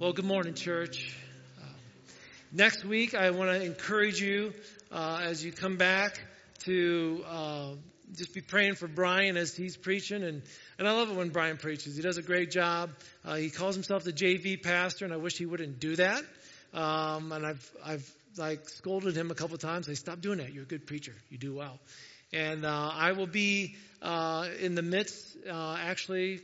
Well, good morning, church. Next week, I want to encourage you uh, as you come back to uh, just be praying for Brian as he's preaching. And, and I love it when Brian preaches. He does a great job. Uh, he calls himself the JV pastor, and I wish he wouldn't do that. Um, and I've, I've like scolded him a couple times. I stop doing that. You're a good preacher. You do well. And uh, I will be uh, in the midst, uh actually,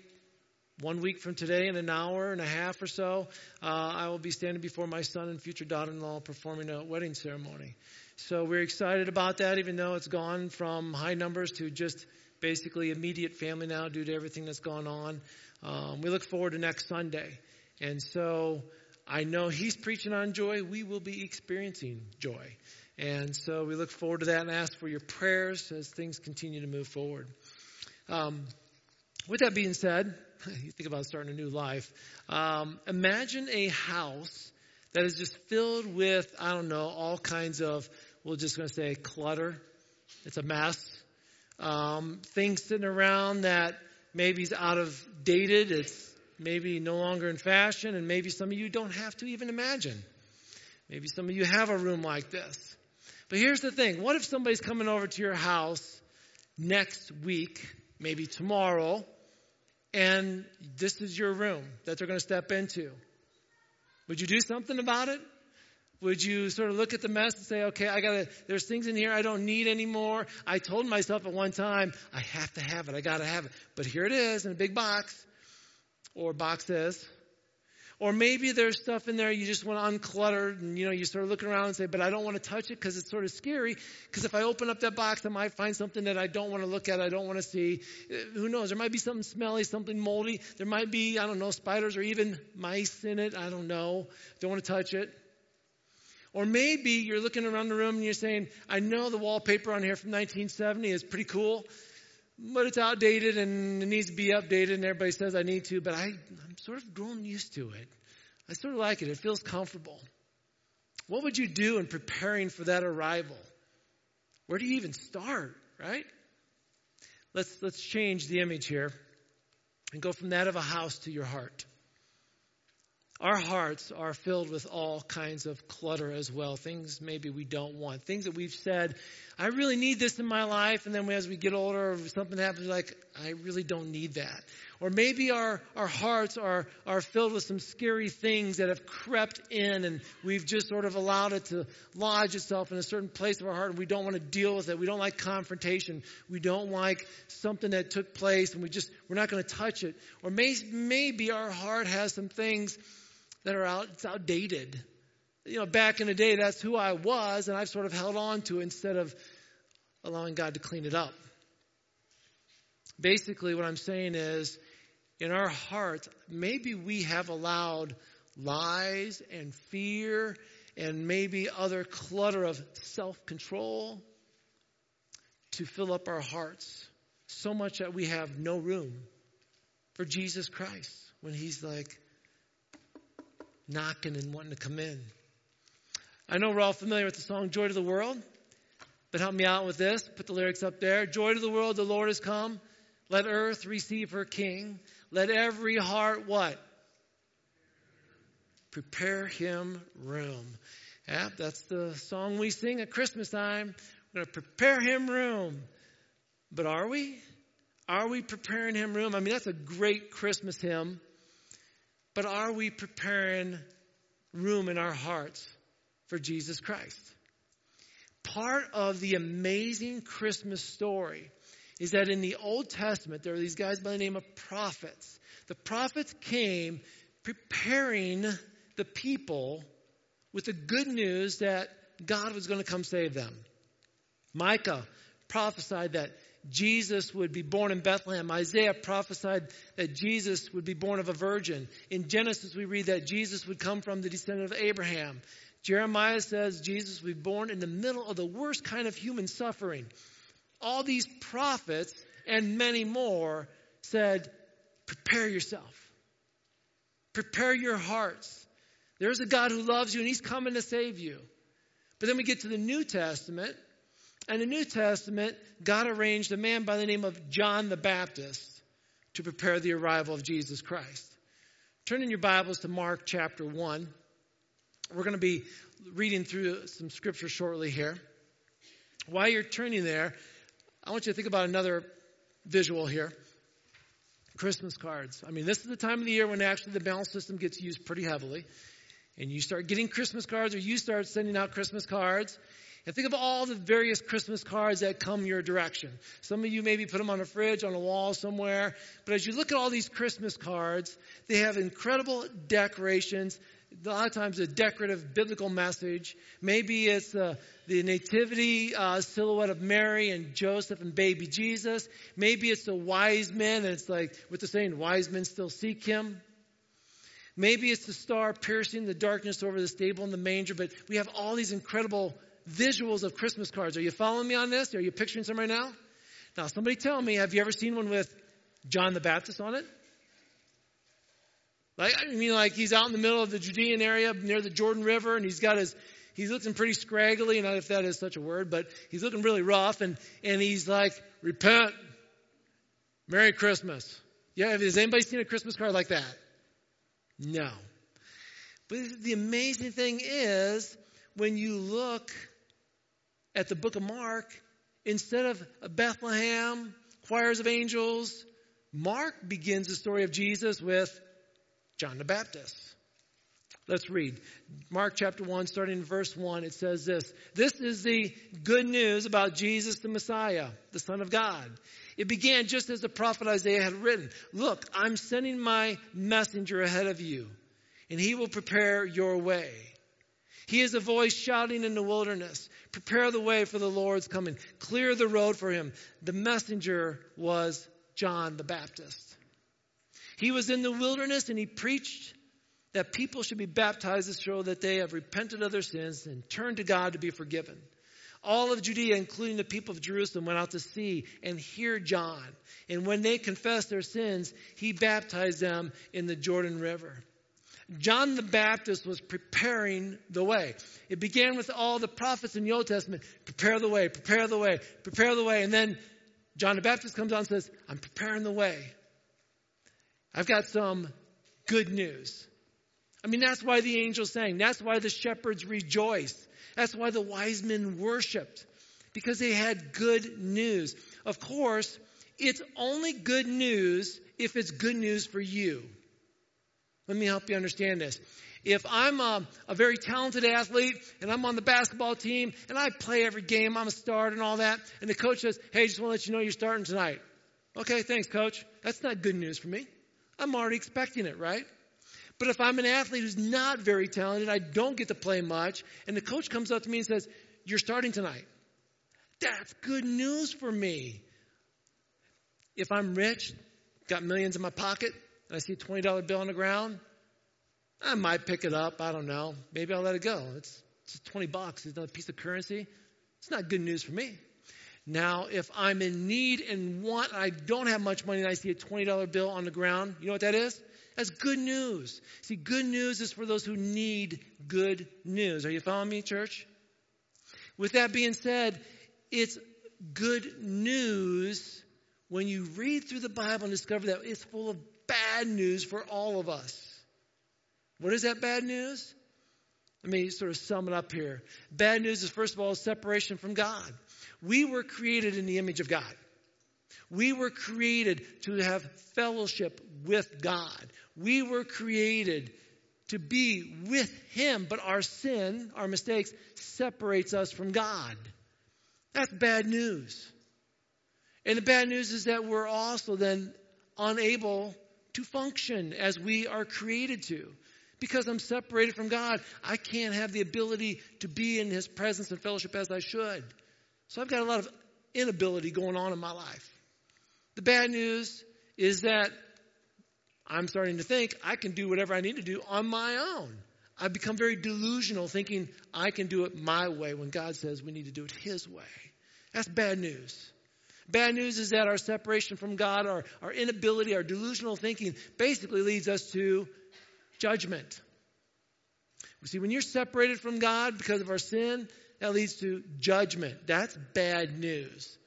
one week from today, in an hour and a half or so, uh, I will be standing before my son and future daughter in law performing a wedding ceremony. So we're excited about that, even though it's gone from high numbers to just basically immediate family now due to everything that's gone on. Um, we look forward to next Sunday. And so I know he's preaching on joy. We will be experiencing joy. And so we look forward to that and ask for your prayers as things continue to move forward. Um, with that being said, you think about starting a new life. Um, imagine a house that is just filled with, I don't know, all kinds of, we're just going to say clutter. It's a mess. Um, things sitting around that maybe is out of dated. It's maybe no longer in fashion. And maybe some of you don't have to even imagine. Maybe some of you have a room like this. But here's the thing. What if somebody's coming over to your house next week, maybe tomorrow, and this is your room that they're going to step into. Would you do something about it? Would you sort of look at the mess and say, okay, I gotta, there's things in here I don't need anymore. I told myself at one time, I have to have it, I gotta have it. But here it is in a big box, or boxes. Or maybe there's stuff in there you just want to unclutter and you know you sort of look around and say, but I don't want to touch it because it's sort of scary. Because if I open up that box, I might find something that I don't want to look at, I don't want to see. Uh, who knows? There might be something smelly, something moldy. There might be, I don't know, spiders or even mice in it. I don't know. Don't want to touch it. Or maybe you're looking around the room and you're saying, I know the wallpaper on here from 1970 is pretty cool, but it's outdated and it needs to be updated and everybody says I need to, but I, I'm sort of grown used to it. I sort of like it. It feels comfortable. What would you do in preparing for that arrival? Where do you even start, right? Let's, let's change the image here and go from that of a house to your heart. Our hearts are filled with all kinds of clutter as well. Things maybe we don't want. Things that we've said, I really need this in my life. And then as we get older, something happens, like, I really don't need that. Or maybe our, our hearts are, are filled with some scary things that have crept in and we've just sort of allowed it to lodge itself in a certain place of our heart and we don't want to deal with it. We don't like confrontation. We don't like something that took place and we just, we're not going to touch it. Or may, maybe our heart has some things that are out, it's outdated. You know, back in the day, that's who I was, and I've sort of held on to it instead of allowing God to clean it up. Basically, what I'm saying is, in our hearts, maybe we have allowed lies and fear and maybe other clutter of self control to fill up our hearts so much that we have no room for Jesus Christ when He's like, knocking and wanting to come in. I know we're all familiar with the song Joy to the World, but help me out with this. Put the lyrics up there. Joy to the world, the Lord has come. Let earth receive her king. Let every heart what? Prepare him room. Yeah, that's the song we sing at Christmas time. We're going to prepare him room. But are we? Are we preparing him room? I mean, that's a great Christmas hymn. But are we preparing room in our hearts for Jesus Christ? Part of the amazing Christmas story is that in the Old Testament, there are these guys by the name of prophets. The prophets came preparing the people with the good news that God was going to come save them. Micah prophesied that Jesus would be born in Bethlehem. Isaiah prophesied that Jesus would be born of a virgin. In Genesis, we read that Jesus would come from the descendant of Abraham. Jeremiah says Jesus would be born in the middle of the worst kind of human suffering. All these prophets and many more said, Prepare yourself, prepare your hearts. There's a God who loves you and he's coming to save you. But then we get to the New Testament And the New Testament, God arranged a man by the name of John the Baptist to prepare the arrival of Jesus Christ. Turn in your Bibles to Mark chapter 1. We're going to be reading through some scripture shortly here. While you're turning there, I want you to think about another visual here. Christmas cards. I mean, this is the time of the year when actually the balance system gets used pretty heavily. And you start getting Christmas cards or you start sending out Christmas cards. And think of all the various Christmas cards that come your direction. Some of you maybe put them on a fridge, on a wall somewhere. But as you look at all these Christmas cards, they have incredible decorations. A lot of times a decorative biblical message. Maybe it's uh, the nativity uh, silhouette of Mary and Joseph and baby Jesus. Maybe it's the wise men and it's like what they're saying, wise men still seek him. Maybe it's the star piercing the darkness over the stable and the manger, but we have all these incredible visuals of Christmas cards. Are you following me on this? Are you picturing some right now? Now, somebody tell me, have you ever seen one with John the Baptist on it? Like, I mean, like he's out in the middle of the Judean area near the Jordan River and he's got his, he's looking pretty scraggly, not if that is such a word, but he's looking really rough and, and he's like, repent. Merry Christmas. Yeah, has anybody seen a Christmas card like that? No. But the amazing thing is, when you look at the book of Mark, instead of Bethlehem, choirs of angels, Mark begins the story of Jesus with John the Baptist. Let's read. Mark chapter 1, starting in verse 1, it says this This is the good news about Jesus the Messiah, the Son of God. It began just as the prophet Isaiah had written Look, I'm sending my messenger ahead of you, and he will prepare your way. He is a voice shouting in the wilderness, Prepare the way for the Lord's coming. Clear the road for him. The messenger was John the Baptist. He was in the wilderness and he preached that people should be baptized to show that they have repented of their sins and turned to God to be forgiven. All of Judea, including the people of Jerusalem, went out to see and hear John. And when they confessed their sins, he baptized them in the Jordan River. John the Baptist was preparing the way. It began with all the prophets in the Old Testament prepare the way, prepare the way, prepare the way. And then John the Baptist comes on and says, I'm preparing the way. I've got some good news. I mean, that's why the angels sang. That's why the shepherds rejoiced. That's why the wise men worshiped. Because they had good news. Of course, it's only good news if it's good news for you. Let me help you understand this. If I'm a, a, very talented athlete and I'm on the basketball team and I play every game, I'm a starter and all that, and the coach says, hey, just want to let you know you're starting tonight. Okay, thanks, coach. That's not good news for me. I'm already expecting it, right? But if I'm an athlete who's not very talented, I don't get to play much, and the coach comes up to me and says, You're starting tonight. That's good news for me. If I'm rich, got millions in my pocket, and I see a $20 bill on the ground, I might pick it up. I don't know. Maybe I'll let it go. It's, it's 20 bucks. It's not a piece of currency. It's not good news for me. Now, if I'm in need and want, and I don't have much money, and I see a $20 bill on the ground, you know what that is? That's good news. See, good news is for those who need good news. Are you following me, church? With that being said, it's good news when you read through the Bible and discover that it's full of bad news for all of us. What is that bad news? Let me sort of sum it up here. Bad news is, first of all, separation from God. We were created in the image of God. We were created to have fellowship with God. We were created to be with Him, but our sin, our mistakes, separates us from God. That's bad news. And the bad news is that we're also then unable to function as we are created to. Because I'm separated from God, I can't have the ability to be in His presence and fellowship as I should. So I've got a lot of inability going on in my life. The bad news is that I'm starting to think I can do whatever I need to do on my own. I've become very delusional thinking I can do it my way when God says we need to do it His way. That's bad news. Bad news is that our separation from God, our, our inability, our delusional thinking basically leads us to judgment. You see, when you're separated from God because of our sin, that leads to judgment. That's bad news.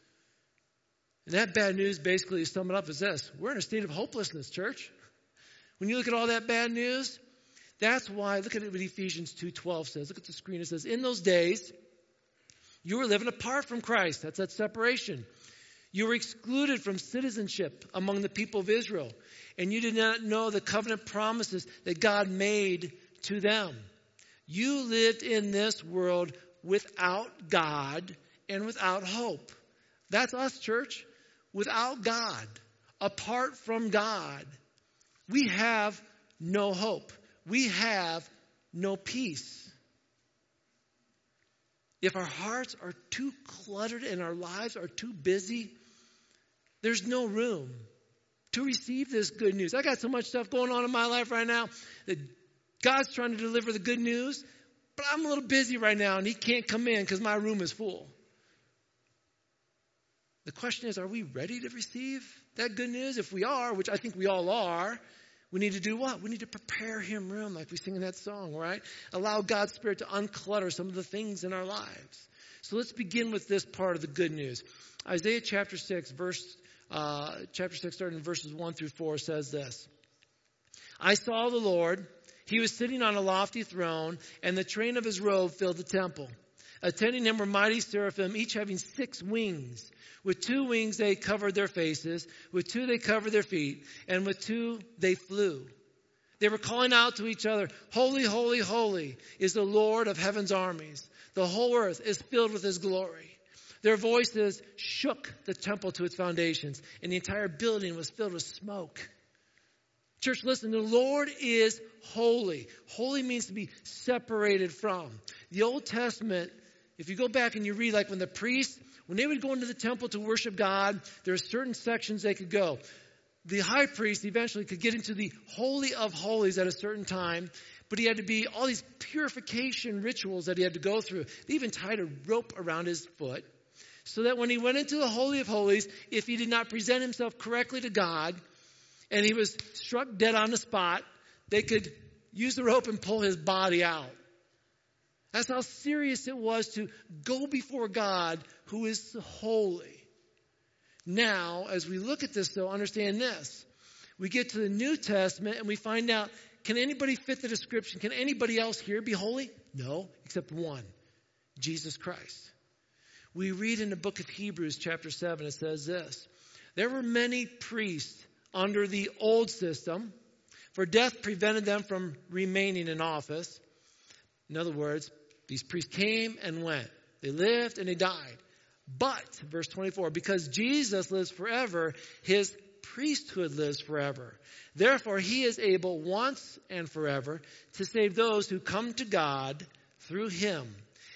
And that bad news basically is summed up as this we're in a state of hopelessness, church. When you look at all that bad news, that's why, look at what Ephesians 2.12 says. Look at the screen. It says, in those days, you were living apart from Christ. That's that separation. You were excluded from citizenship among the people of Israel, and you did not know the covenant promises that God made to them. You lived in this world without God and without hope. That's us, church. Without God, apart from God, we have no hope. We have no peace. If our hearts are too cluttered and our lives are too busy, there's no room to receive this good news. I got so much stuff going on in my life right now that God's trying to deliver the good news, but I'm a little busy right now and He can't come in because my room is full. The question is, are we ready to receive that good news? If we are, which I think we all are, we need to do what? We need to prepare Him room, like we sing in that song, right? Allow God's Spirit to unclutter some of the things in our lives. So let's begin with this part of the good news. Isaiah chapter 6, verse, uh, chapter 6, starting in verses 1 through 4, says this I saw the Lord. He was sitting on a lofty throne, and the train of his robe filled the temple. Attending him were mighty seraphim, each having six wings. With two wings they covered their faces, with two they covered their feet, and with two they flew. They were calling out to each other, Holy, holy, holy is the Lord of heaven's armies. The whole earth is filled with his glory. Their voices shook the temple to its foundations, and the entire building was filled with smoke. Church, listen, the Lord is holy. Holy means to be separated from. The Old Testament, if you go back and you read, like when the priests when they would go into the temple to worship God, there are certain sections they could go. The high priest eventually could get into the Holy of Holies at a certain time, but he had to be all these purification rituals that he had to go through. They even tied a rope around his foot so that when he went into the Holy of Holies, if he did not present himself correctly to God and he was struck dead on the spot, they could use the rope and pull his body out. That's how serious it was to go before God who is holy. Now, as we look at this, though, understand this. We get to the New Testament and we find out can anybody fit the description? Can anybody else here be holy? No, except one Jesus Christ. We read in the book of Hebrews, chapter 7, it says this There were many priests under the old system, for death prevented them from remaining in office. In other words, these priests came and went. They lived and they died. But, verse 24, because Jesus lives forever, his priesthood lives forever. Therefore, he is able once and forever to save those who come to God through him.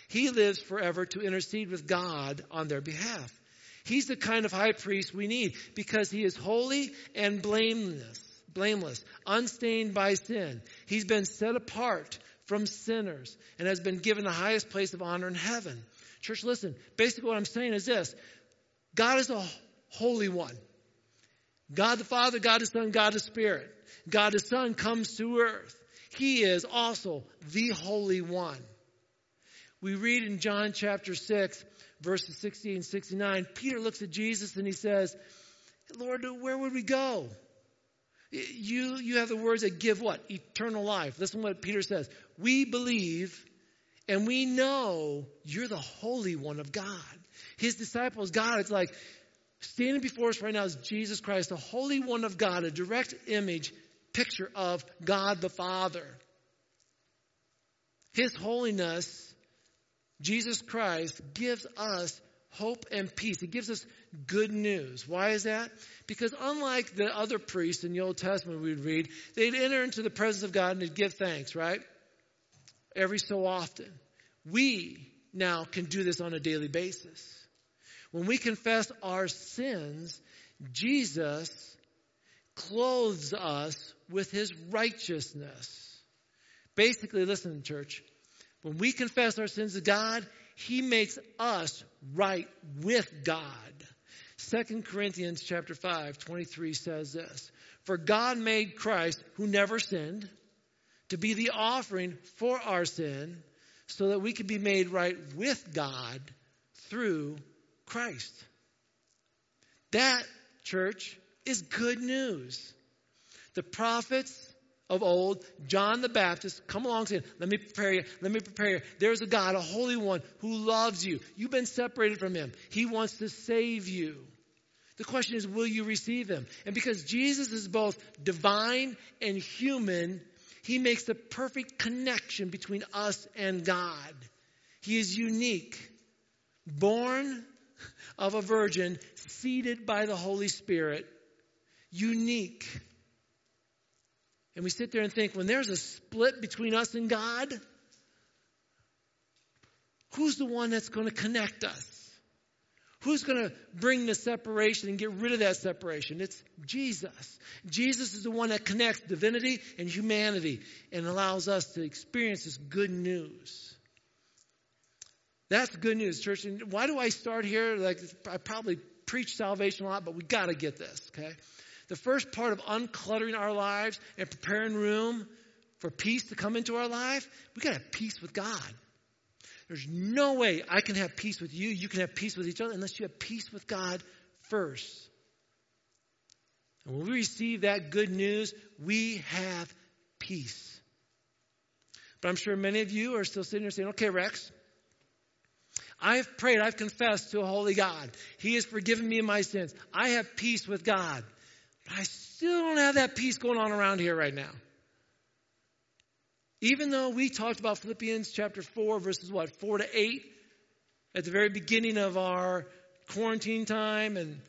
He lives forever to intercede with God on their behalf. He's the kind of high priest we need because he is holy and blameless, blameless, unstained by sin. He's been set apart from sinners and has been given the highest place of honor in heaven. Church, listen. Basically, what I'm saying is this God is a holy one. God the Father, God the Son, God the Spirit. God the Son comes to earth. He is also the Holy One. We read in John chapter 6, verses 60 and 69, Peter looks at Jesus and he says, Lord, where would we go? You, you have the words that give what? Eternal life. Listen to what Peter says. We believe and we know you're the Holy One of God. His disciples, God, it's like standing before us right now is Jesus Christ, the Holy One of God, a direct image, picture of God the Father. His holiness, Jesus Christ, gives us hope and peace. He gives us good news. Why is that? Because unlike the other priests in the Old Testament we'd read, they'd enter into the presence of God and they'd give thanks, right? every so often. We now can do this on a daily basis. When we confess our sins, Jesus clothes us with his righteousness. Basically, listen, church. When we confess our sins to God, he makes us right with God. 2 Corinthians chapter 5, 23 says this. For God made Christ, who never sinned, to be the offering for our sin so that we could be made right with God through Christ. That, church, is good news. The prophets of old, John the Baptist, come along saying, Let me prepare you, let me prepare you. There's a God, a holy one, who loves you. You've been separated from him. He wants to save you. The question is, will you receive him? And because Jesus is both divine and human, he makes the perfect connection between us and God. He is unique, born of a virgin, seated by the Holy Spirit, unique. And we sit there and think, when there's a split between us and God, who's the one that's going to connect us? Who's going to bring the separation and get rid of that separation? It's Jesus. Jesus is the one that connects divinity and humanity and allows us to experience this good news. That's good news, church. And why do I start here? Like I probably preach salvation a lot, but we got to get this, okay? The first part of uncluttering our lives and preparing room for peace to come into our life, we got to have peace with God. There's no way I can have peace with you, you can have peace with each other unless you have peace with God first. And when we receive that good news, we have peace. But I'm sure many of you are still sitting there saying, okay, Rex, I've prayed, I've confessed to a holy God. He has forgiven me my sins. I have peace with God. I still don't have that peace going on around here right now. Even though we talked about Philippians chapter 4, verses what, 4 to 8, at the very beginning of our quarantine time, and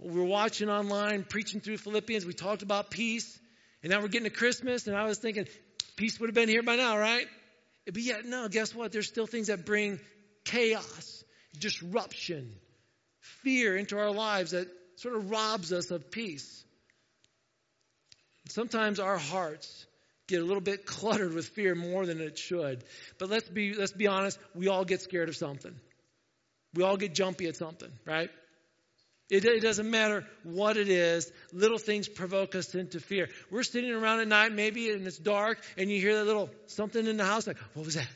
we were watching online, preaching through Philippians, we talked about peace, and now we're getting to Christmas, and I was thinking, peace would have been here by now, right? But yet, no, guess what? There's still things that bring chaos, disruption, fear into our lives that sort of robs us of peace. Sometimes our hearts get a little bit cluttered with fear more than it should. But let's be, let's be honest, we all get scared of something. We all get jumpy at something, right? It, it, doesn't matter what it is. Little things provoke us into fear. We're sitting around at night, maybe, and it's dark, and you hear that little something in the house, like, what was that?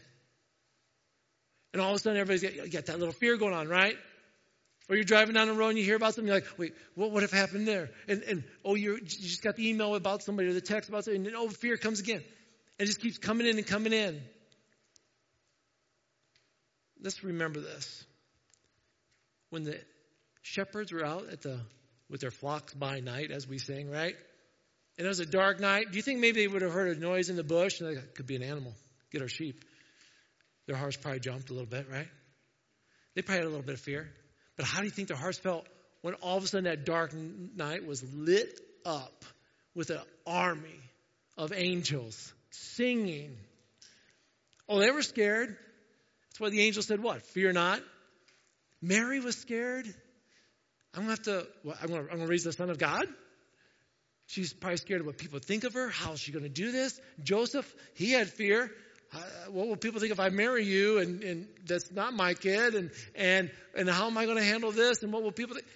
And all of a sudden, everybody's got, got that little fear going on, right? Or you're driving down the road and you hear about something, you're like, wait, what would have happened there? And, and oh, you just got the email about somebody or the text about something, and oh, fear comes again. And it just keeps coming in and coming in. Let's remember this. When the shepherds were out at the with their flocks by night, as we sing, right? And it was a dark night. Do you think maybe they would have heard a noise in the bush? And like, could be an animal. Get our sheep. Their hearts probably jumped a little bit, right? They probably had a little bit of fear. But how do you think their hearts felt when all of a sudden that dark night was lit up with an army of angels singing? Oh, they were scared. That's why the angel said, What? Fear not. Mary was scared. I'm going to have to, what, I'm going to raise the Son of God? She's probably scared of what people think of her. How is she going to do this? Joseph, he had fear what will people think if I marry you and, and that's not my kid? And, and, and how am I going to handle this? And what will people think?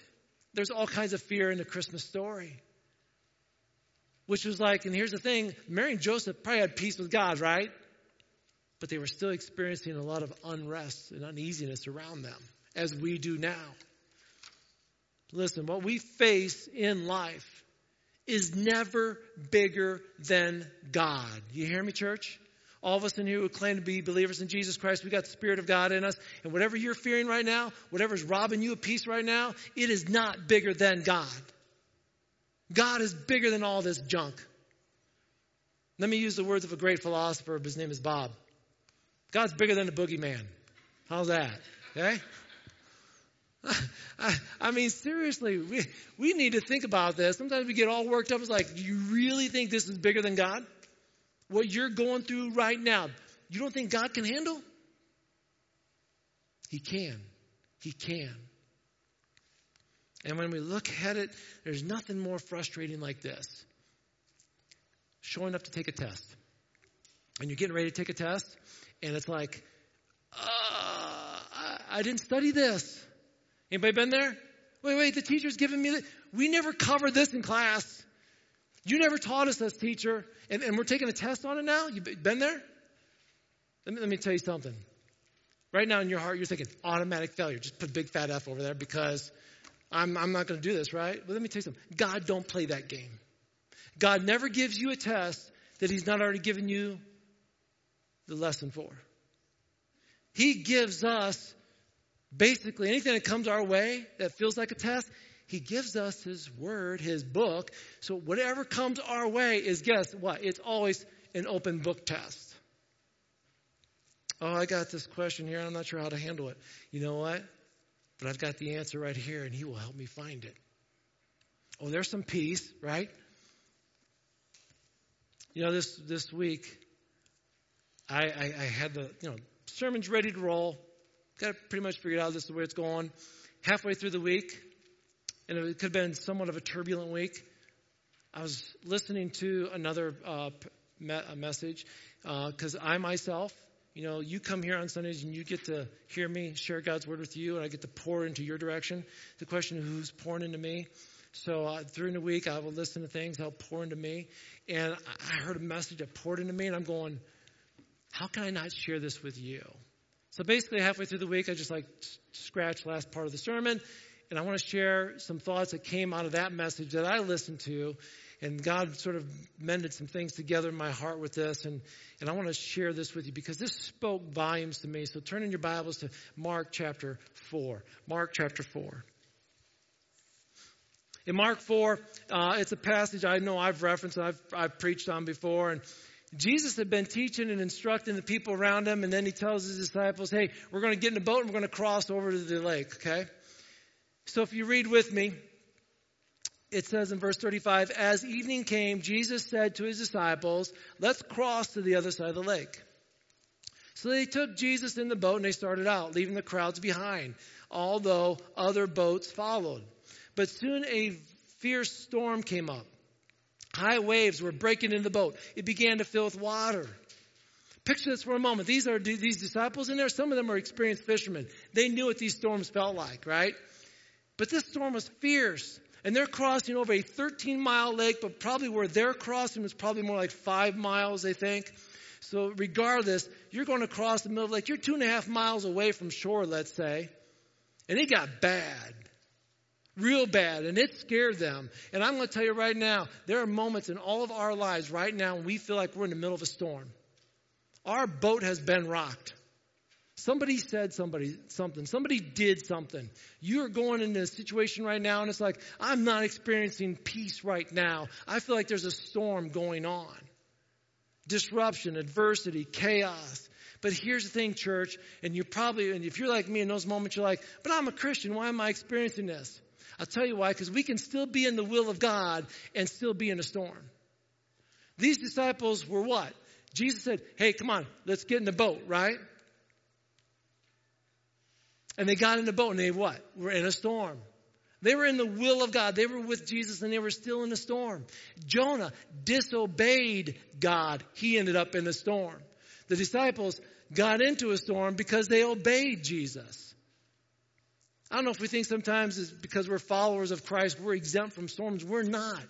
There's all kinds of fear in the Christmas story. Which was like, and here's the thing Mary and Joseph probably had peace with God, right? But they were still experiencing a lot of unrest and uneasiness around them, as we do now. Listen, what we face in life is never bigger than God. You hear me, church? All of us in here who claim to be believers in Jesus Christ, we got the Spirit of God in us. And whatever you're fearing right now, whatever's robbing you of peace right now, it is not bigger than God. God is bigger than all this junk. Let me use the words of a great philosopher. His name is Bob. God's bigger than the boogeyman. How's that? Okay? I, I, mean, seriously, we, we need to think about this. Sometimes we get all worked up. It's like, do you really think this is bigger than God? What you're going through right now, you don't think God can handle? He can. He can. And when we look at it, there's nothing more frustrating like this showing up to take a test. And you're getting ready to take a test, and it's like, uh, I, I didn't study this. Anybody been there? Wait, wait, the teacher's giving me we never covered this in class. You never taught us this, teacher. And, and we're taking a test on it now? You've been there? Let me, let me tell you something. Right now in your heart, you're thinking automatic failure. Just put big fat F over there because I'm, I'm not going to do this, right? But let me tell you something. God don't play that game. God never gives you a test that He's not already given you the lesson for. He gives us basically anything that comes our way that feels like a test. He gives us His Word, His book. So whatever comes our way is, guess what? It's always an open book test. Oh, I got this question here. I'm not sure how to handle it. You know what? But I've got the answer right here, and He will help me find it. Oh, there's some peace, right? You know, this this week, I, I, I had the you know sermon's ready to roll. Got it pretty much figured out. This is where it's going. Halfway through the week, and it could have been somewhat of a turbulent week. I was listening to another uh, me- message because uh, I myself, you know, you come here on Sundays and you get to hear me share God's word with you, and I get to pour into your direction. The question of who's pouring into me. So uh, during the week, I will listen to things that'll pour into me, and I heard a message that poured into me, and I'm going, how can I not share this with you? So basically, halfway through the week, I just like scratched last part of the sermon, and I want to share some thoughts that came out of that message that I listened to. And God sort of mended some things together in my heart with this. And, and I want to share this with you because this spoke volumes to me. So turn in your Bibles to Mark chapter 4. Mark chapter 4. In Mark 4, uh, it's a passage I know I've referenced, I've, I've preached on before. And Jesus had been teaching and instructing the people around him, and then he tells his disciples, hey, we're going to get in a boat and we're going to cross over to the lake, okay? So if you read with me, it says in verse 35, as evening came, Jesus said to his disciples, let's cross to the other side of the lake. So they took Jesus in the boat and they started out, leaving the crowds behind, although other boats followed. But soon a fierce storm came up. High waves were breaking in the boat. It began to fill with water. Picture this for a moment. These are these disciples in there. Some of them are experienced fishermen. They knew what these storms felt like, right? But this storm was fierce. And they're crossing over a 13 mile lake, but probably where they're crossing was probably more like five miles, they think. So regardless, you're going to cross the middle of the lake. You're two and a half miles away from shore, let's say. And it got bad. Real bad. And it scared them. And I'm going to tell you right now, there are moments in all of our lives right now when we feel like we're in the middle of a storm. Our boat has been rocked. Somebody said somebody something. Somebody did something. You're going into a situation right now and it's like, I'm not experiencing peace right now. I feel like there's a storm going on. Disruption, adversity, chaos. But here's the thing, church, and you're probably, and if you're like me in those moments, you're like, but I'm a Christian. Why am I experiencing this? I'll tell you why, because we can still be in the will of God and still be in a storm. These disciples were what? Jesus said, hey, come on, let's get in the boat, right? And they got in the boat and they what? Were in a storm. They were in the will of God. They were with Jesus and they were still in the storm. Jonah disobeyed God. He ended up in the storm. The disciples got into a storm because they obeyed Jesus. I don't know if we think sometimes it's because we're followers of Christ, we're exempt from storms. We're not.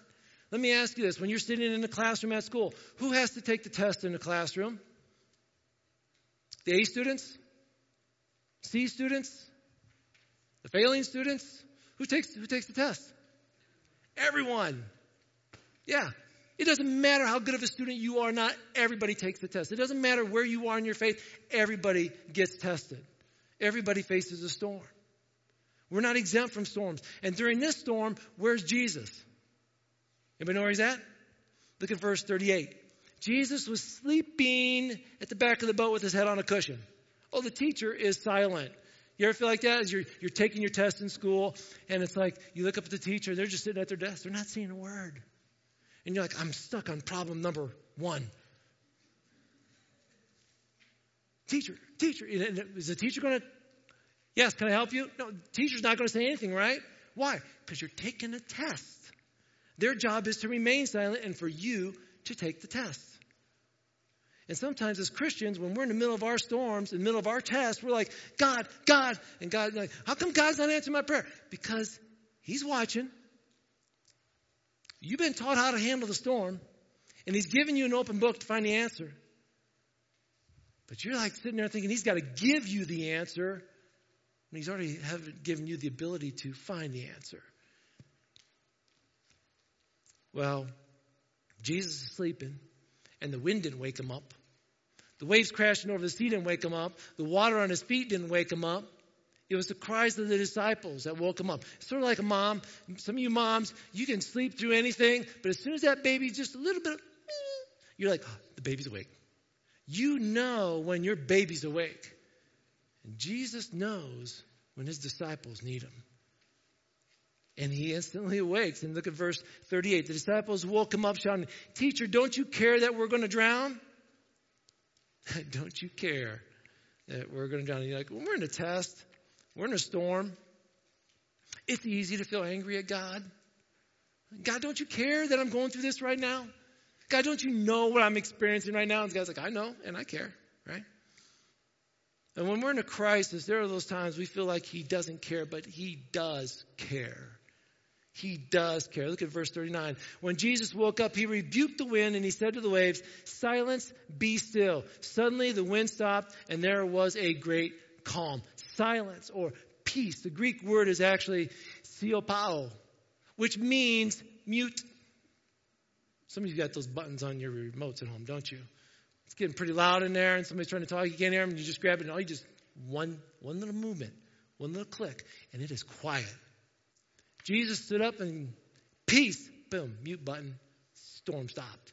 Let me ask you this. When you're sitting in the classroom at school, who has to take the test in the classroom? The A students? C students? The failing students? Who takes, who takes the test? Everyone. Yeah. It doesn't matter how good of a student you are, not everybody takes the test. It doesn't matter where you are in your faith, everybody gets tested. Everybody faces a storm. We're not exempt from storms. And during this storm, where's Jesus? Anybody know where he's at? Look at verse 38. Jesus was sleeping at the back of the boat with his head on a cushion. Oh, the teacher is silent. You ever feel like that? As you're, you're taking your test in school, and it's like you look up at the teacher, they're just sitting at their desk, they're not saying a word. And you're like, I'm stuck on problem number one. Teacher, teacher, is the teacher going to, yes, can I help you? No, teacher's not going to say anything, right? Why? Because you're taking a test. Their job is to remain silent and for you to take the test. And sometimes as Christians, when we're in the middle of our storms, in the middle of our tests, we're like, God, God, and God, like, how come God's not answering my prayer? Because He's watching. You've been taught how to handle the storm, and He's given you an open book to find the answer. But you're like sitting there thinking He's got to give you the answer, and He's already have given you the ability to find the answer. Well, Jesus is sleeping. And the wind didn't wake him up. The waves crashing over the sea didn't wake him up. The water on his feet didn't wake him up. It was the cries of the disciples that woke him up. Sort of like a mom. Some of you moms, you can sleep through anything, but as soon as that baby's just a little bit, of, you're like, oh, the baby's awake. You know when your baby's awake. And Jesus knows when his disciples need him. And he instantly awakes. And look at verse 38. The disciples woke him up shouting, Teacher, don't you care that we're going to drown? don't you care that we're going to drown? And you're like, well, we're in a test. We're in a storm. It's easy to feel angry at God. God, don't you care that I'm going through this right now? God, don't you know what I'm experiencing right now? And God's like, I know, and I care, right? And when we're in a crisis, there are those times we feel like He doesn't care, but He does care. He does care. Look at verse 39. When Jesus woke up, he rebuked the wind and he said to the waves, Silence, be still. Suddenly the wind stopped and there was a great calm. Silence or peace. The Greek word is actually siopao, which means mute. Some of you got those buttons on your remotes at home, don't you? It's getting pretty loud in there and somebody's trying to talk, you can't hear them, and you just grab it and all you just, one, one little movement, one little click, and it is quiet. Jesus stood up and peace, boom, mute button, storm stopped.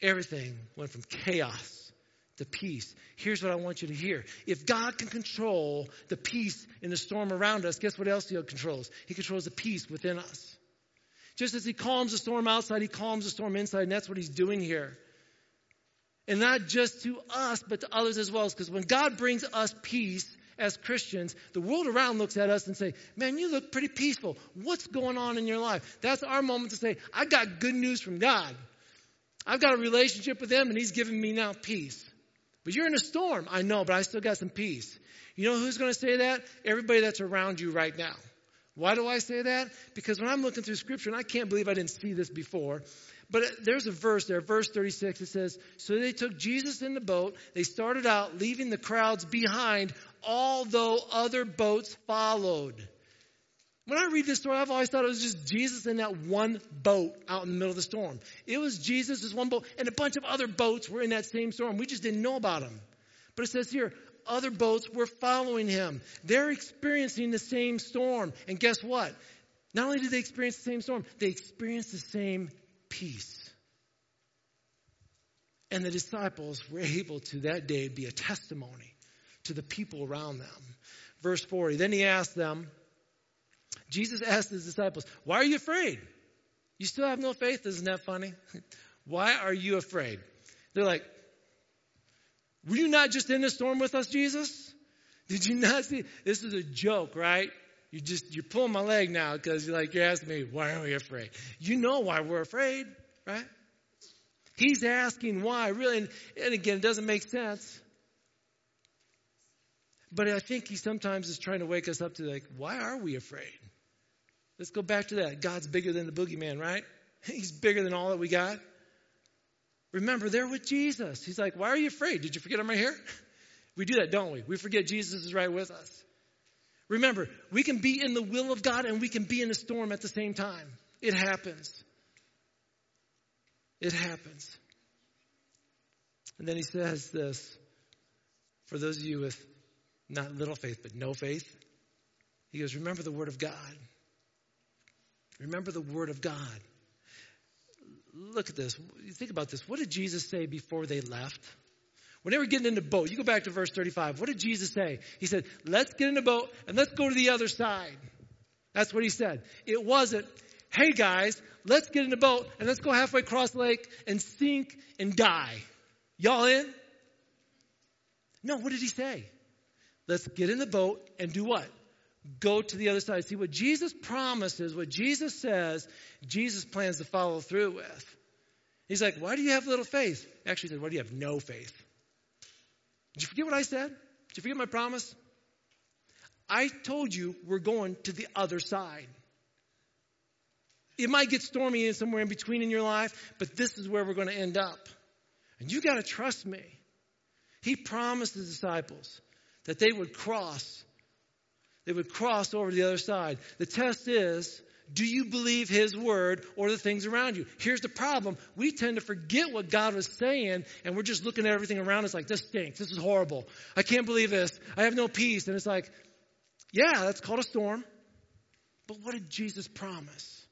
Everything went from chaos to peace. Here's what I want you to hear. If God can control the peace in the storm around us, guess what else He controls? He controls the peace within us. Just as He calms the storm outside, He calms the storm inside, and that's what He's doing here. And not just to us, but to others as well. Because when God brings us peace, as Christians, the world around looks at us and say, man, you look pretty peaceful. What's going on in your life? That's our moment to say, I got good news from God. I've got a relationship with Him and He's giving me now peace. But you're in a storm. I know, but I still got some peace. You know who's going to say that? Everybody that's around you right now. Why do I say that? Because when I'm looking through scripture, and I can't believe I didn't see this before, but there's a verse there, verse 36, it says, So they took Jesus in the boat. They started out, leaving the crowds behind, although other boats followed. When I read this story, I've always thought it was just Jesus in that one boat out in the middle of the storm. It was Jesus, this one boat, and a bunch of other boats were in that same storm. We just didn't know about them. But it says here, other boats were following him. They're experiencing the same storm. And guess what? Not only did they experience the same storm, they experienced the same peace. And the disciples were able to that day be a testimony to the people around them. Verse 40. Then he asked them, Jesus asked his disciples, Why are you afraid? You still have no faith? Isn't that funny? Why are you afraid? They're like, Were you not just in the storm with us, Jesus? Did you not see? This is a joke, right? You just you're pulling my leg now because you're like you're asking me why are we afraid? You know why we're afraid, right? He's asking why, really, and, and again, it doesn't make sense. But I think he sometimes is trying to wake us up to like, why are we afraid? Let's go back to that. God's bigger than the boogeyman, right? He's bigger than all that we got. Remember, they're with Jesus. He's like, why are you afraid? Did you forget I'm right here? We do that, don't we? We forget Jesus is right with us. Remember, we can be in the will of God and we can be in a storm at the same time. It happens. It happens. And then he says this for those of you with not little faith, but no faith. He goes, Remember the Word of God. Remember the Word of God. Look at this. Think about this. What did Jesus say before they left? When they were getting in the boat, you go back to verse 35. What did Jesus say? He said, Let's get in the boat and let's go to the other side. That's what he said. It wasn't, Hey guys, let's get in the boat and let's go halfway across the lake and sink and die. Y'all in? No, what did he say? Let's get in the boat and do what? Go to the other side. See, what Jesus promises, what Jesus says, Jesus plans to follow through with. He's like, why do you have little faith? Actually, he said, why do you have no faith? Did you forget what I said? Did you forget my promise? I told you we're going to the other side. It might get stormy in somewhere in between in your life, but this is where we're going to end up. And you got to trust me. He promised the disciples that they would cross. They would cross over to the other side. The test is Do you believe His word or the things around you? Here's the problem. We tend to forget what God was saying and we're just looking at everything around us like, this stinks. This is horrible. I can't believe this. I have no peace. And it's like, yeah, that's called a storm. But what did Jesus promise?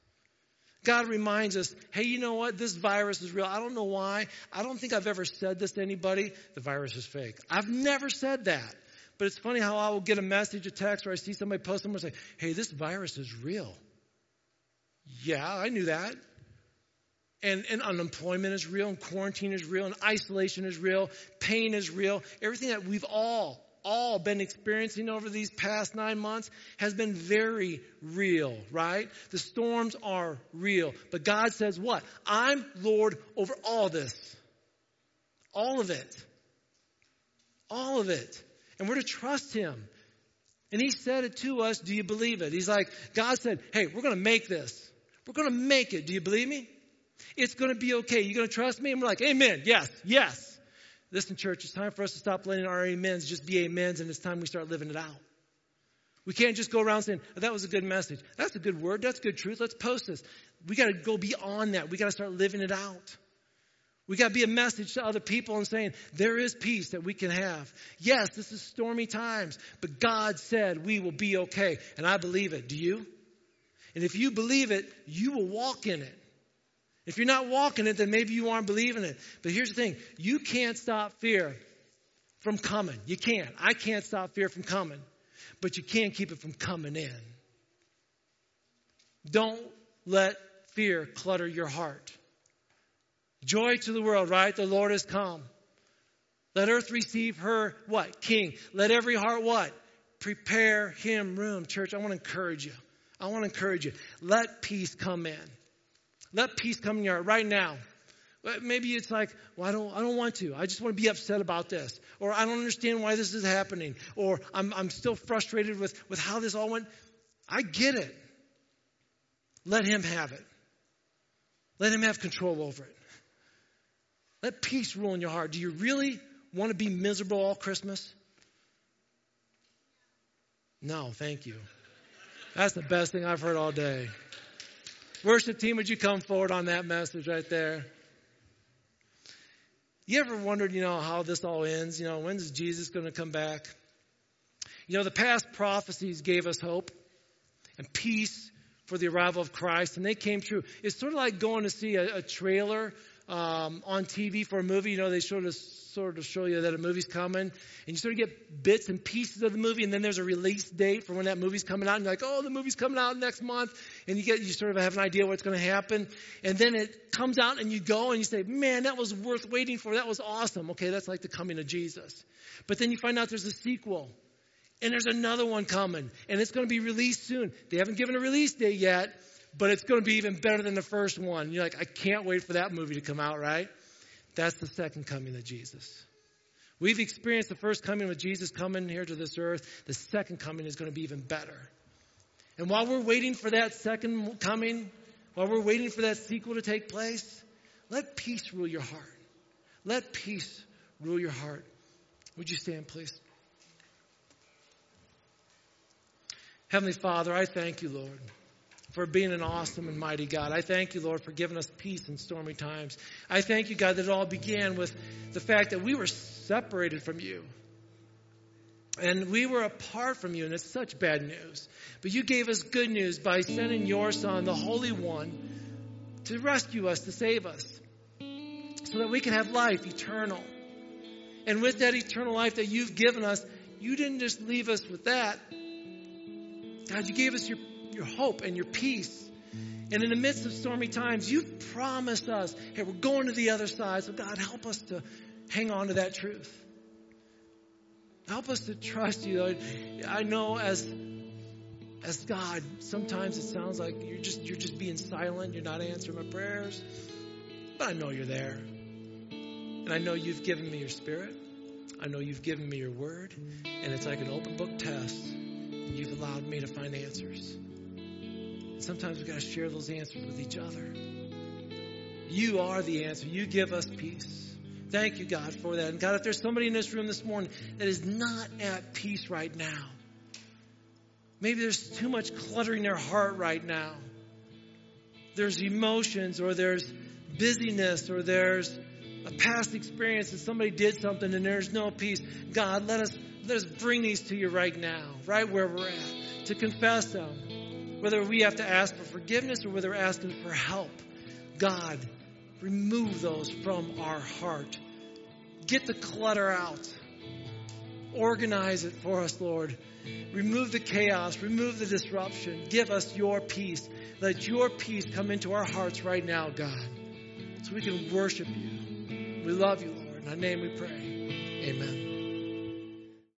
God reminds us, hey, you know what? This virus is real. I don't know why. I don't think I've ever said this to anybody. The virus is fake. I've never said that. But it's funny how I will get a message, a text, or I see somebody post somewhere and say, hey, this virus is real. Yeah, I knew that. And, and unemployment is real, and quarantine is real, and isolation is real, pain is real. Everything that we've all, all been experiencing over these past nine months has been very real, right? The storms are real. But God says what? I'm Lord over all this. All of it. All of it. And we're to trust Him. And He said it to us. Do you believe it? He's like, God said, hey, we're going to make this. We're going to make it. Do you believe me? It's going to be okay. You're going to trust me? And we're like, Amen. Yes, yes. Listen, church, it's time for us to stop letting our amens just be amens, and it's time we start living it out. We can't just go around saying, oh, that was a good message. That's a good word. That's good truth. Let's post this. We got to go beyond that. We got to start living it out. We got to be a message to other people and saying, there is peace that we can have. Yes, this is stormy times, but God said we will be okay. And I believe it. Do you? And if you believe it, you will walk in it. If you're not walking it, then maybe you aren't believing it. But here's the thing you can't stop fear from coming. You can't. I can't stop fear from coming. But you can keep it from coming in. Don't let fear clutter your heart. Joy to the world, right? The Lord has come. Let earth receive her what? King. Let every heart what? Prepare him room. Church, I want to encourage you. I want to encourage you. Let peace come in. Let peace come in your heart right now. Maybe it's like, well, I don't, I don't want to. I just want to be upset about this. Or I don't understand why this is happening. Or I'm, I'm still frustrated with, with how this all went. I get it. Let Him have it. Let Him have control over it. Let peace rule in your heart. Do you really want to be miserable all Christmas? No, thank you. That's the best thing I've heard all day. Worship team, would you come forward on that message right there? You ever wondered, you know, how this all ends? You know, when is Jesus going to come back? You know, the past prophecies gave us hope and peace for the arrival of Christ, and they came true. It's sort of like going to see a, a trailer um, on TV for a movie. You know, they sort of sort of show you that a movie's coming, and you sort of get bits and pieces of the movie, and then there's a release date for when that movie's coming out, and you're like, oh, the movie's coming out next month, and you get you sort of have an idea what's going to happen, and then it comes out, and you go and you say, man, that was worth waiting for. That was awesome. Okay, that's like the coming of Jesus. But then you find out there's a sequel. And there's another one coming, and it's going to be released soon. They haven't given a release date yet, but it's going to be even better than the first one. You're like, I can't wait for that movie to come out, right? That's the second coming of Jesus. We've experienced the first coming of Jesus coming here to this earth. The second coming is going to be even better. And while we're waiting for that second coming, while we're waiting for that sequel to take place, let peace rule your heart. Let peace rule your heart. Would you stand, please? Heavenly Father, I thank you, Lord for being an awesome and mighty God. I thank you, Lord, for giving us peace in stormy times. I thank you, God, that it all began with the fact that we were separated from you. And we were apart from you, and it's such bad news. But you gave us good news by sending your Son, the Holy One, to rescue us, to save us, so that we can have life eternal. And with that eternal life that you've given us, you didn't just leave us with that. God, you gave us your your hope and your peace. And in the midst of stormy times, you've promised us, hey, we're going to the other side. So, God, help us to hang on to that truth. Help us to trust you. I know as as God, sometimes it sounds like you're just you're just being silent. You're not answering my prayers, but I know you're there, and I know you've given me your Spirit. I know you've given me your Word, and it's like an open book test. You've allowed me to find answers. Sometimes we've got to share those answers with each other. You are the answer. You give us peace. Thank you, God, for that. And God, if there's somebody in this room this morning that is not at peace right now, maybe there's too much clutter in their heart right now. there's emotions or there's busyness or there's a past experience that somebody did something and there's no peace. God, let us let us bring these to you right now, right where we're at, to confess them. Whether we have to ask for forgiveness or whether we're asking for help. God, remove those from our heart. Get the clutter out. Organize it for us, Lord. Remove the chaos. Remove the disruption. Give us your peace. Let your peace come into our hearts right now, God, so we can worship you. We love you, Lord. In thy name we pray. Amen.